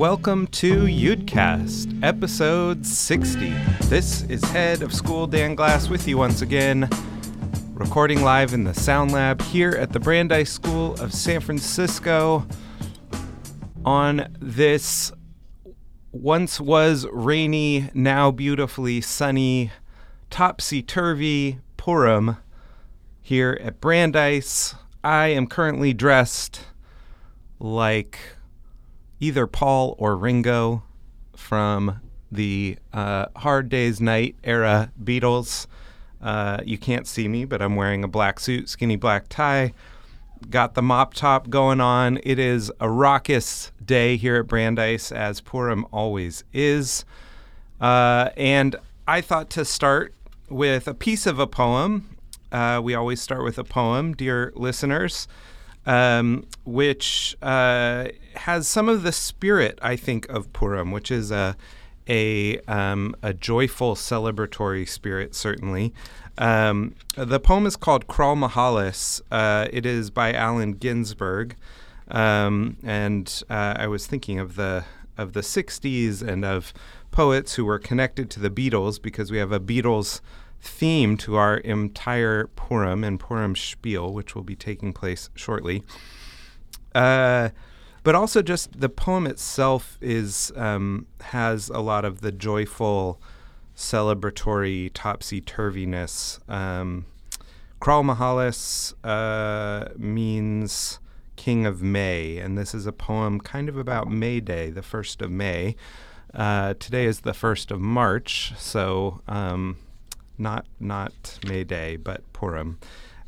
welcome to Yudcast, episode 60. This is Head of School Dan Glass with you once again, recording live in the Sound Lab here at the Brandeis School of San Francisco on this once was rainy, now beautifully sunny, topsy turvy Purim here at Brandeis. I am currently dressed like either Paul or Ringo from the uh, Hard Day's Night era Beatles. Uh, you can't see me, but I'm wearing a black suit, skinny black tie, got the mop top going on. It is a raucous day here at Brandeis, as Purim always is. Uh, and I thought to start with a piece of a poem. Uh, we always start with a poem, dear listeners um, which uh, has some of the spirit, I think, of Purim, which is a a, um, a joyful celebratory spirit, certainly. Um, the poem is called Kral Majales. Uh, it is by Allen Ginsberg, um, and uh, I was thinking of the of the '60s and of poets who were connected to the Beatles because we have a Beatles theme to our entire Purim and Purim spiel, which will be taking place shortly. Uh, but also, just the poem itself is um, has a lot of the joyful, celebratory topsy turviness. Um, Kral Majales uh, means King of May, and this is a poem kind of about May Day, the first of May. Uh, today is the first of March, so um, not not May Day, but Purim.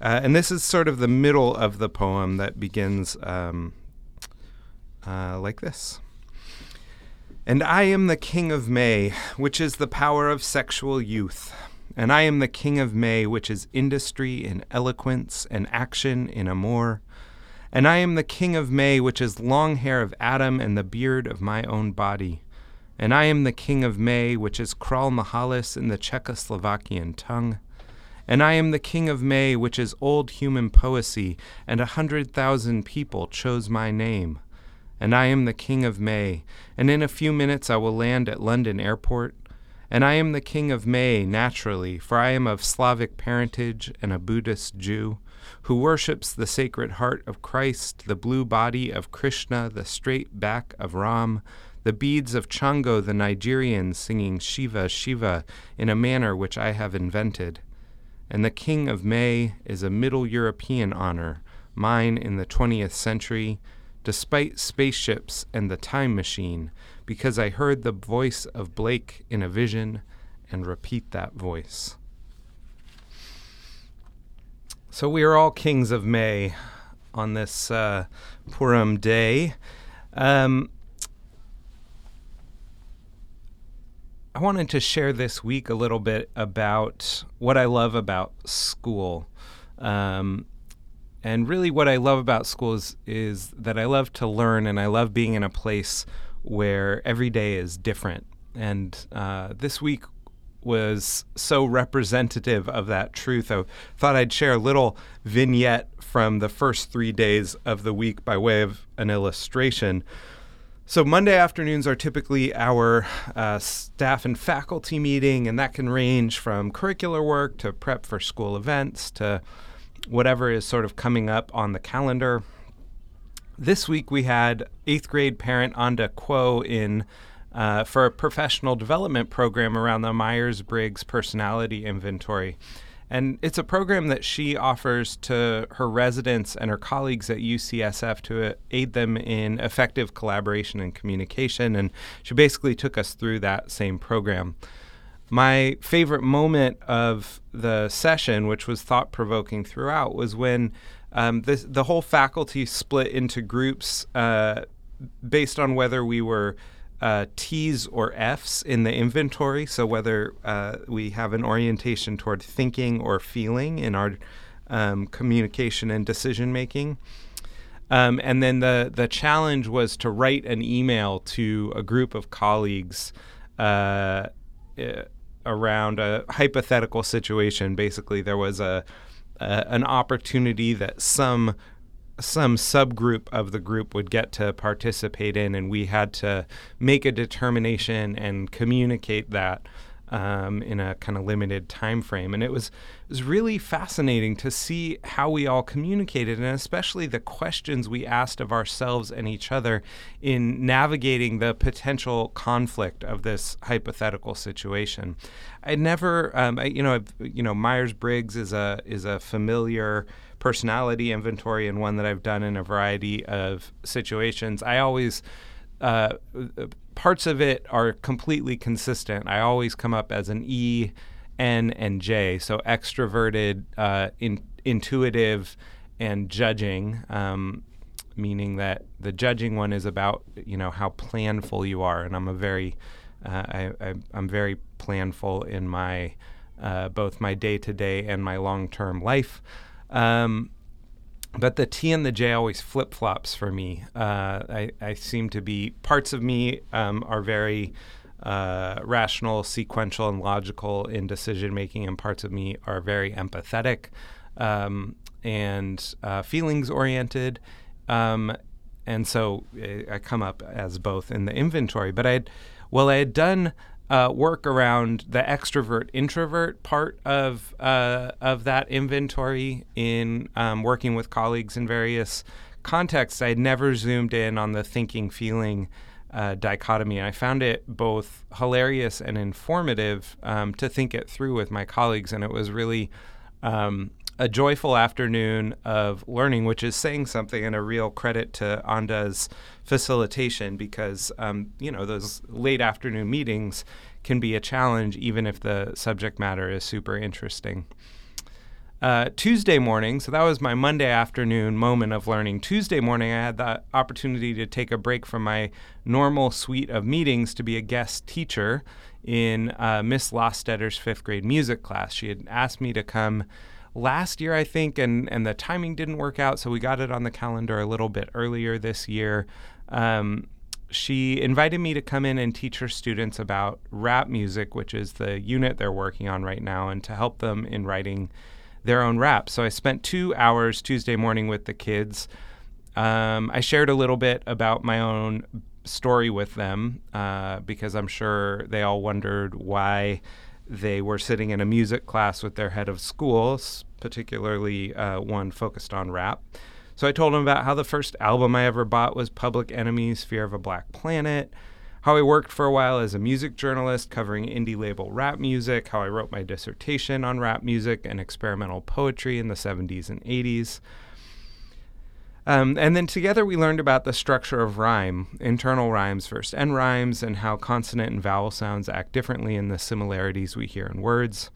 Uh, and this is sort of the middle of the poem that begins um, uh, like this. And I am the king of May, which is the power of sexual youth. And I am the king of May, which is industry in eloquence and action in amour. And I am the king of May, which is long hair of Adam and the beard of my own body. And I am the king of May, which is Kral Majales in the Czechoslovakian tongue. And I am the king of May, which is old human poesy, and a hundred thousand people chose my name. And I am the king of May, and in a few minutes I will land at London airport. And I am the king of May, naturally, for I am of Slavic parentage and a Buddhist Jew, who worships the sacred heart of Christ, the blue body of Krishna, the straight back of Ram, the beads of Chango the Nigerian singing Shiva, Shiva in a manner which I have invented. And the King of May is a Middle European honor, mine in the 20th century, despite spaceships and the time machine, because I heard the voice of Blake in a vision and repeat that voice. So we are all kings of May on this uh, Purim day. Um, I wanted to share this week a little bit about what I love about school. Um, and really, what I love about school is, is that I love to learn and I love being in a place where every day is different. And uh, this week was so representative of that truth. I thought I'd share a little vignette from the first three days of the week by way of an illustration. So, Monday afternoons are typically our uh, staff and faculty meeting, and that can range from curricular work to prep for school events to whatever is sort of coming up on the calendar. This week we had eighth grade parent Anda Quo in uh, for a professional development program around the Myers Briggs personality inventory. And it's a program that she offers to her residents and her colleagues at UCSF to aid them in effective collaboration and communication. And she basically took us through that same program. My favorite moment of the session, which was thought provoking throughout, was when um, this, the whole faculty split into groups uh, based on whether we were uh, T's or F's in the inventory. So whether uh, we have an orientation toward thinking or feeling in our um, communication and decision making. Um, and then the the challenge was to write an email to a group of colleagues uh, uh around a hypothetical situation. Basically, there was a, an opportunity that some some subgroup of the group would get to participate in, and we had to make a determination and communicate that um, in a kind of limited time frame. And it was it was really fascinating to see how we all communicated, and especially the questions we asked of ourselves and each other in navigating the potential conflict of this hypothetical situation. I never, um, I, you know, I've, you know, Myers Briggs is a is a familiar personality inventory and one that I've done in a variety of situations. I always uh, parts of it are completely consistent. I always come up as an E, N, and J. So extroverted, uh, in, intuitive, and judging. Um, meaning that the judging one is about you know how planful you are, and I'm a very uh, I, I, am very planful in my uh, both my day to day and my long term life. Um, but the T and the J always flip flops for me. Uh, I, I, seem to be parts of me um, are very uh, rational, sequential, and logical in decision making, and parts of me are very empathetic um, and uh, feelings oriented. Um, and so eh, I come up as both in the inventory. But I, well, I had done uh, work around the extrovert introvert part of uh, of that inventory in um, working with colleagues in various contexts. I had never zoomed in on the thinking feeling uh, dichotomy. I found it both hilarious and informative um, to think it through with my colleagues, and it was really um, a joyful afternoon of learning, which is saying something and a real credit to Anda's facilitation because, um, you know, those late afternoon meetings can be a challenge even if the subject matter is super interesting. Uh, Tuesday morning, so that was my Monday afternoon moment of learning. Tuesday morning, I had the opportunity to take a break from my normal suite of meetings to be a guest teacher in uh, Miss Lostetter's fifth grade music class. She had asked me to come last year, I think, and and the timing didn't work out, so we got it on the calendar a little bit earlier this year. Um, she invited me to come in and teach her students about rap music, which is the unit they're working on right now, and to help them in writing their own rap. So I spent two hours Tuesday morning with the kids. Um, I shared a little bit about my own story with them uh, because I'm sure they all wondered why they were sitting in a music class with their head of school, particularly uh, one focused on rap. So I told them about how the first album I ever bought was Public Enemy's Fear of a Black Planet, how I worked for a while as a music journalist covering indie label rap music, how I wrote my dissertation on rap music and experimental poetry in the 70s and 80s. Um, and then together we learned about the structure of rhyme, internal rhymes versus end rhymes, and how consonant and vowel sounds act differently in the similarities we hear in words.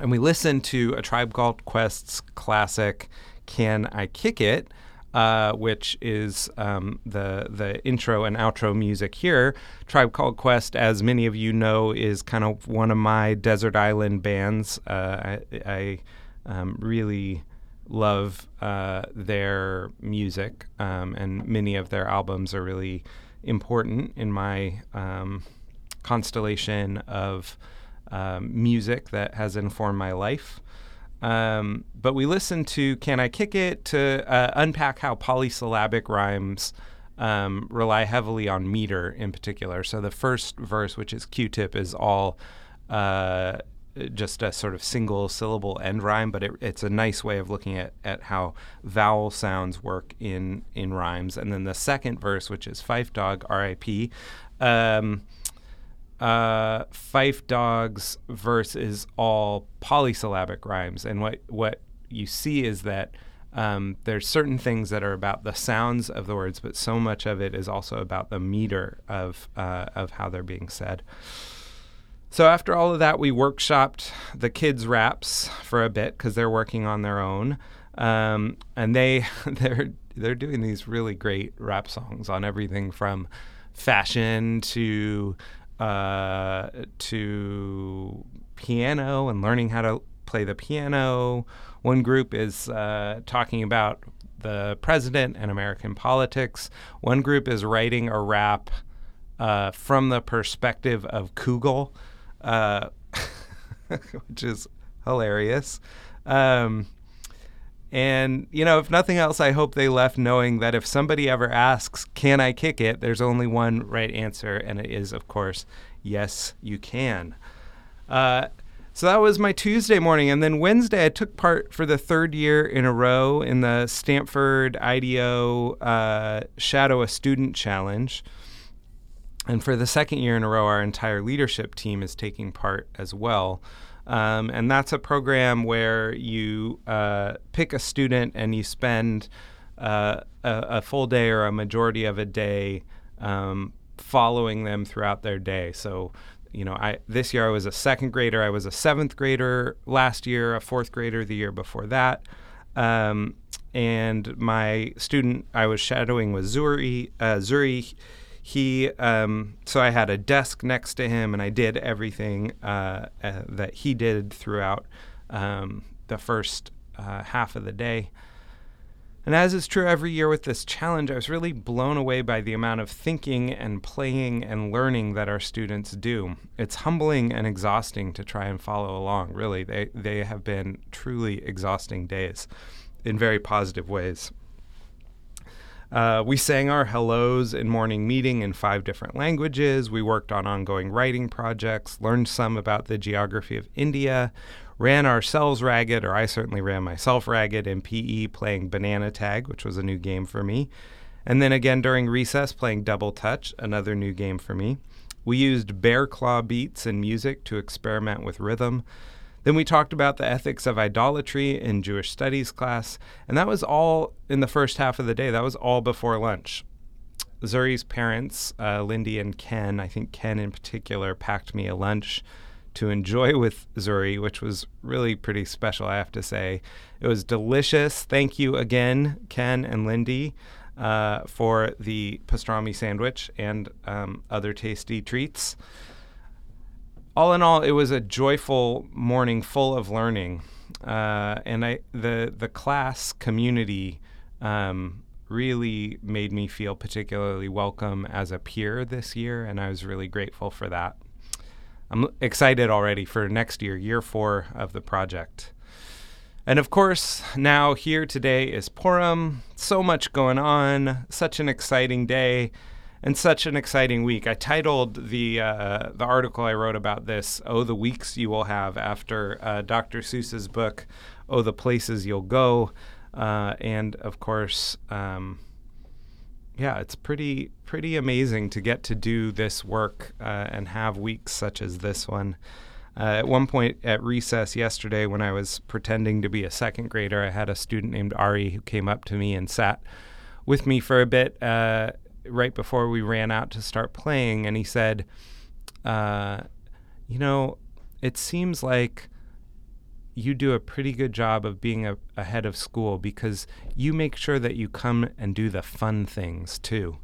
And we listened to a Tribe Called Quest's classic, Can I Kick It? Uh, which is um, the the intro and outro music here. Tribe Called Quest, as many of you know, is kind of one of my desert island bands. Uh, I, I um, really love uh, their music, um, and many of their albums are really important in my um, constellation of um, music that has informed my life. Um, but we listened to Can I Kick It to uh, unpack how polysyllabic rhymes um, rely heavily on meter in particular. So the first verse, which is Q tip, is all. Uh, just a sort of single syllable end rhyme, but it, it's a nice way of looking at, at how vowel sounds work in, in rhymes. And then the second verse, which is Phife Dawg, R.I.P., um, uh, Phife Dawg's verse is all polysyllabic rhymes. And what, what you see is that um, there's certain things that are about the sounds of the words, but so much of it is also about the meter of, uh, of how they're being said. So after all of that, we workshopped the kids' raps for a bit because they're working on their own, um, and they they're they're doing these really great rap songs on everything from fashion to uh, to piano and learning how to play the piano. One group is uh, talking about the president and American politics. One group is writing a rap uh, from the perspective of Kugel uh, which is hilarious. Um, and, you know, if nothing else, I hope they left knowing that if somebody ever asks, can I kick it? There's only one right answer, and it is, of course, yes, you can. Uh, so that was my Tuesday morning. And then Wednesday, I took part for the third year in a row in the Stanford IDEO uh, Shadow a Student Challenge. And for the second year in a row, our entire leadership team is taking part as well. Um, and that's a program where you uh, pick a student and you spend uh, a, a, full day or a majority of a day um, following them throughout their day. So, you know, I this year I was a second grader. I was a seventh grader last year, a fourth grader the year before that. Um, and my student I was shadowing was Zuri. Uh, Zuri he um, so I had a desk next to him, and I did everything uh, uh, that he did throughout um, the first uh, half of the day. And as is true every year with this challenge, I was really blown away by the amount of thinking and playing and learning that our students do. It's humbling and exhausting to try and follow along, really. They, they have been truly exhausting days in very positive ways. Uh, we sang our hellos in morning meeting in five different languages. We worked on ongoing writing projects, learned some about the geography of India, ran ourselves ragged, or I certainly ran myself ragged in PE playing Banana Tag, which was a new game for me. And then again during recess playing Double Touch, another new game for me. We used bear claw beats and music to experiment with rhythm. Then we talked about the ethics of idolatry in Jewish studies class, and that was all in the first half of the day. That was all before lunch. Zuri's parents, uh, Lindy and Ken, I think Ken in particular, packed me a lunch to enjoy with Zuri, which was really pretty special, I have to say. It was delicious. Thank you again, Ken and Lindy, uh, for the pastrami sandwich and um, other tasty treats all in all, it was a joyful morning full of learning, uh, and I the the class community um, really made me feel particularly welcome as a peer this year, and I was really grateful for that. I'm excited already for next year, year four of the project. And of course, now here today is Purim. So much going on, such an exciting day and such an exciting week. I titled the uh, the article I wrote about this "Oh, the weeks you will have" after uh, Dr. Seuss's book "Oh, the places you'll go," uh, and of course, um, yeah, it's pretty pretty amazing to get to do this work uh, and have weeks such as this one. Uh, at one point at recess yesterday, when I was pretending to be a second grader, I had a student named Ari who came up to me and sat with me for a bit uh, right before we ran out to start playing, and he said, uh, "You know, it seems like." you do a pretty good job of being a, ahead of school because you make sure that you come and do the fun things too.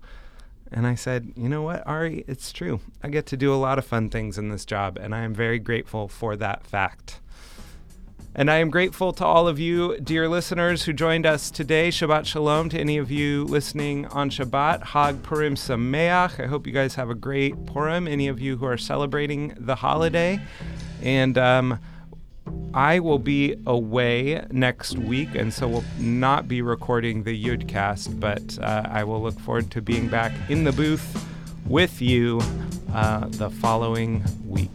And I said, you know what, Ari, it's true. I get to do a lot of fun things in this job, and I am very grateful for that fact. And I am grateful to all of you, dear listeners, who joined us today. Shabbat Shalom to any of you listening on Shabbat. Hag Purim Sameach. I hope you guys have a great Purim, any of you who are celebrating the holiday. And um, I will be away next week, and so we'll not be recording the Yudcast, but uh, I will look forward to being back in the booth with you uh, the following week.